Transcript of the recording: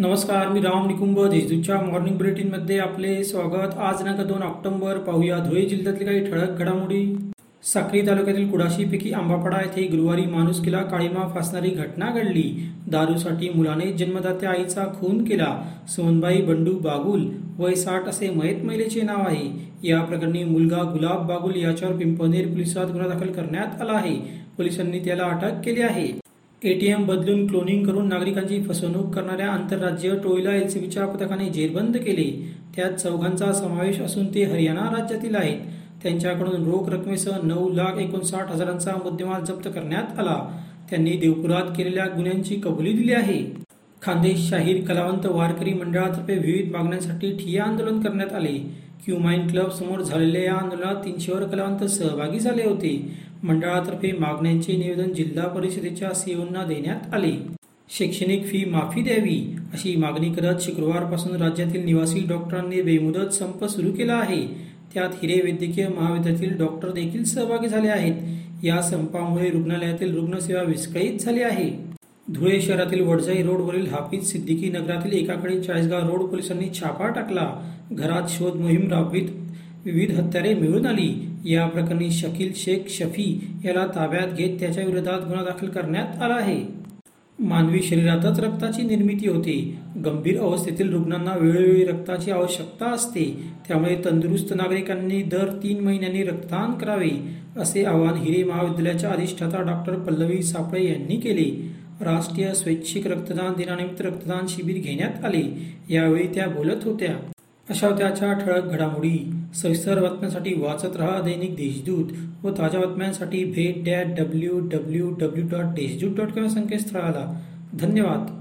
नमस्कार मी राम निकुंभ देशदूतच्या मॉर्निंग बुलेटिनमध्ये आपले स्वागत. आज दिनांक दोन ऑक्टोबर पाहूया धुळे जिल्ह्यातील काही ठळक घडामोडी. साक्री तालुक्यातील कुडाशीपैकी आंबापाडा येथे गुरुवारी माणुसकीला काळीमा फासणारी घटना घडली. दारूसाठी मुलाने जन्मदात्या आईचा खून केला. सुमनबाई बंडू बागुल वय साठ असे मयत महिलेचे नाव आहे. या प्रकरणी मुलगा गुलाब बागुल याच्यावर पिंपनेर पोलिसात गुन्हा दाखल करण्यात आला आहे. पोलिसांनी त्याला अटक केली आहे. एटीएम बदलून क्लोनिंग करून नागरिकांची फसवणूक करणाऱ्या आंतरराज्य टोळीला एलसीबीच्या पथकाने जेरबंद केले. त्यात चौघांचा समावेश असून ते हरियाणा राज्यातील आहेत. त्यांच्याकडून रोख रकमेसह नऊ लाख एकोणसाठ हजारांचा मुद्देमाल जप्त करण्यात आला. त्यांनी देवपुरात केलेल्या गुन्ह्यांची कबुली दिली आहे. खानदेश शाहीर कलावंत वारकरी मंडळातर्फे विविध मागण्यांसाठी ठिय्या आंदोलन करण्यात आले. क्यूमाइन क्लब समोर झालेल्या या आंदोलनात तीनशेवर कलावंत सहभागी झाले होते. मंडळातर्फे मागण्यांचे निवेदन जिल्हा परिषदेच्या सीओंना देण्यात आले. शैक्षणिक फी माफी द्यावी अशी मागणी करत शुक्रवारपासून राज्यातील निवासी डॉक्टरांनी बेमुदत संप सुरू केला आहे. त्यात हिरे वैद्यकीय महाविद्यालयातील डॉक्टर देखील सहभागी झाले आहेत. या संपामुळे रुग्णालयातील रुग्णसेवा विस्कळीत झाली आहे. धुळे शहरातील वडजाई रोडवरील हाफिज सिद्दीकी नगरातील एकाकडे चाळीसगाव रोड पोलिसांनी छापा टाकला. घरात शोध मोहीम राबवीत विविध हत्यारे मिळून आली. या प्रकरणी शकील शेख शफी याला ताब्यात घेत त्याच्या विरोधात गुन्हा दाखल करण्यात आला आहे. मानवी शरीरातच रक्ताची निर्मिती होते. गंभीर अवस्थेतील रुग्णांना वेळोवेळी रक्ताची आवश्यकता असते. त्यामुळे तंदुरुस्त नागरिकांनी दर तीन महिन्यांनी रक्तदान करावे असे आवाहन हिरे महाविद्यालयाच्या अधिष्ठाता डॉक्टर पल्लवी सापळे यांनी केले. राष्ट्रीय स्वैच्छिक रक्तदान दिनानिमित्त रक्तदान शिबिर घेण्यात आले. यावेळी त्या बोलत होत्या. अशा त्याच्या ठळक घडामोडी सविस्तर बातम्यांसाठी वाचत रहा दैनिक देशदूत व ताज्या बातम्यांसाठी भेट dot W W W dot Deshdoot dot com संकेतस्थळाला. धन्यवाद.